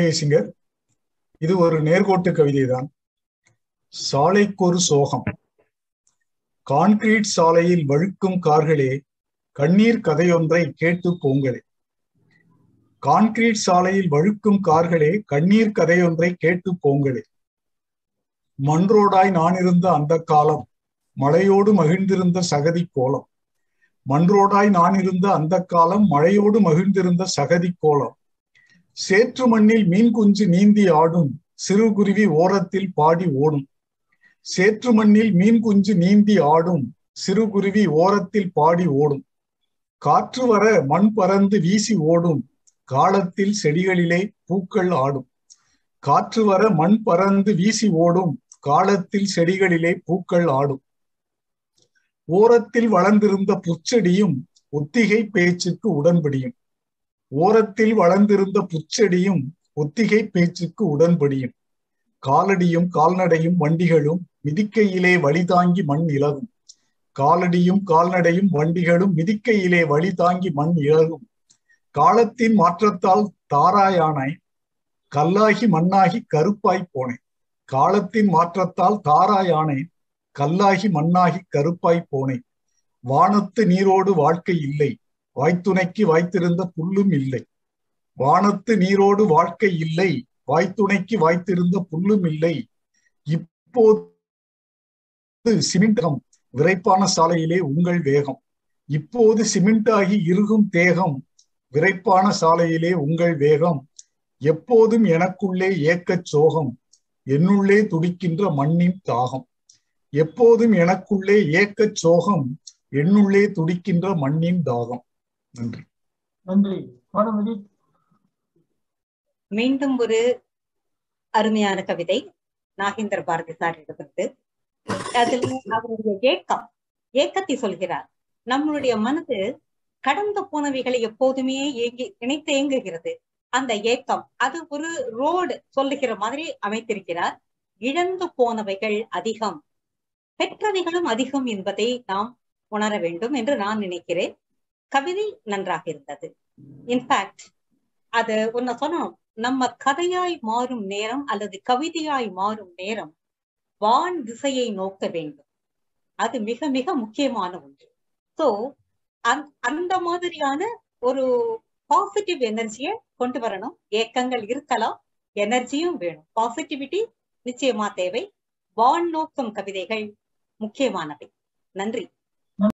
Singer. இது ஒரு நேர்கோட்டு கவிதைதான். சாலைக்கொரு சோகம். கான்கிரீட் சாலையில் வழுக்கும் கார்களே கண்ணீர் கதையொன்றை கேட்டு போங்களே. கான்கிரீட் சாலையில் வழுக்கும் கார்களே கண்ணீர் கதையொன்றை கேட்டு போங்களே. மன்றோடாய் நான் இருந்த அந்த காலம் மழையோடு மகிழ்ந்திருந்த சகதி கோலம். மன்றோடாய் நான் இருந்த அந்த காலம் மழையோடு மகிழ்ந்திருந்த சகதி கோலம். சேற்று மண்ணில் மீன் குஞ்சு நீந்தி ஆடும் சிறு குருவி ஓரத்தில் பாடி ஓடும். சேற்று மண்ணில் மீன் குஞ்சு நீந்தி ஆடும் சிறு குருவி ஓரத்தில் பாடி ஓடும். காற்று வர மண் பறந்து வீசி ஓடும் காலத்தில் செடிகளிலே பூக்கள் ஆடும். காற்று வர மண் பறந்து வீசி ஓடும் காலத்தில் செடிகளிலே பூக்கள் ஆடும். ஓரத்தில் வளர்ந்திருந்த புச்செடியும் ஒத்திகை பேச்சுக்கு உடன்படியும். ஓரத்தில் வளர்ந்திருந்த புச்செடியும் ஒத்திகை பேச்சுக்கு உடன்படியும். காலடியும் கால்நடையும் வண்டிகளும் மிதிக்கையிலே வழி தாங்கி மண் இழகும் காலடியும் கால்நடையும் வண்டிகளும் மிதிக்கையிலே வழி தாங்கி மண் இழகும் காலத்தின் மாற்றத்தால் தாராயானாய் கல்லாகி மண்ணாகி கருப்பாய் போனேன். காலத்தின் மாற்றத்தால் தாராயானே கல்லாகி மண்ணாகி கருப்பாய் போனேன். வானத்து நீரோடு வாழ்க்கை இல்லை. வாய்த்துணைக்கு வாய்த்திருந்த புல்லும் இல்லை. வானத்து நீரோடு வாழ்க்கை இல்லை. வாய்த்துணைக்கு வாய்த்திருந்த புல்லும் இல்லை. இப்போது சிமெண்டம் விரைப்பான சாலையிலே உங்கள் வேகம். இப்போது சிமெண்டாகி இறுகும் தேகம் விரைப்பான சாலையிலே உங்கள் வேகம். எப்போதும் எனக்குள்ளே ஏக்கச் சோகம் என்னுள்ளே துடிக்கின்ற மண்ணின் தாகம். எப்போதும் எனக்குள்ளே ஏக்கச் சோகம் என்னுள்ளே துடிக்கின்ற மண்ணின் தாகம். நன்றி. நன்றி. பானுமதி மீண்டும் ஒரு அருமையான கவிதை நாகேந்திர பாரதி சார் எடுக்கிறது அதில் அவருடைய ஏக்கம் ஏக்கத்தை சொல்கிறார். நம்மளுடைய மனது கடந்த போனவைகளை எப்போதுமே ஏங்கி நினைத்து ஏங்குகிறது. அந்த ஏக்கம் அது ஒரு ரோடு சொல்லுகிற மாதிரி அமைத்திருக்கிறார். இழந்து போனவைகள் அதிகம் பெற்றவைகளும் அதிகம் என்பதை நாம் உணர வேண்டும் என்று நான் நினைக்கிறேன். கவிதை நன்றாக இருந்தது. இன்ஃபேக்ட் அது ஒன்ன சொன்னோம். நம்ம கதையாய் மாறும் நேரம் அல்லது கவிதையாய் மாறும் நேரம் வான் திசையை நோக்க வேண்டும். அது மிக மிக முக்கியமான ஒன்று. சோ அந்த மாதிரியான ஒரு பாசிட்டிவ் எனர்ஜியை கொண்டு வரணும். ஏக்கங்கள் இருக்கலாம் எனர்ஜியும் வேணும். பாசிட்டிவிட்டி நிச்சயமா தேவை. வான் நோக்கம் கவிதைகள் முக்கியமானவை. நன்றி.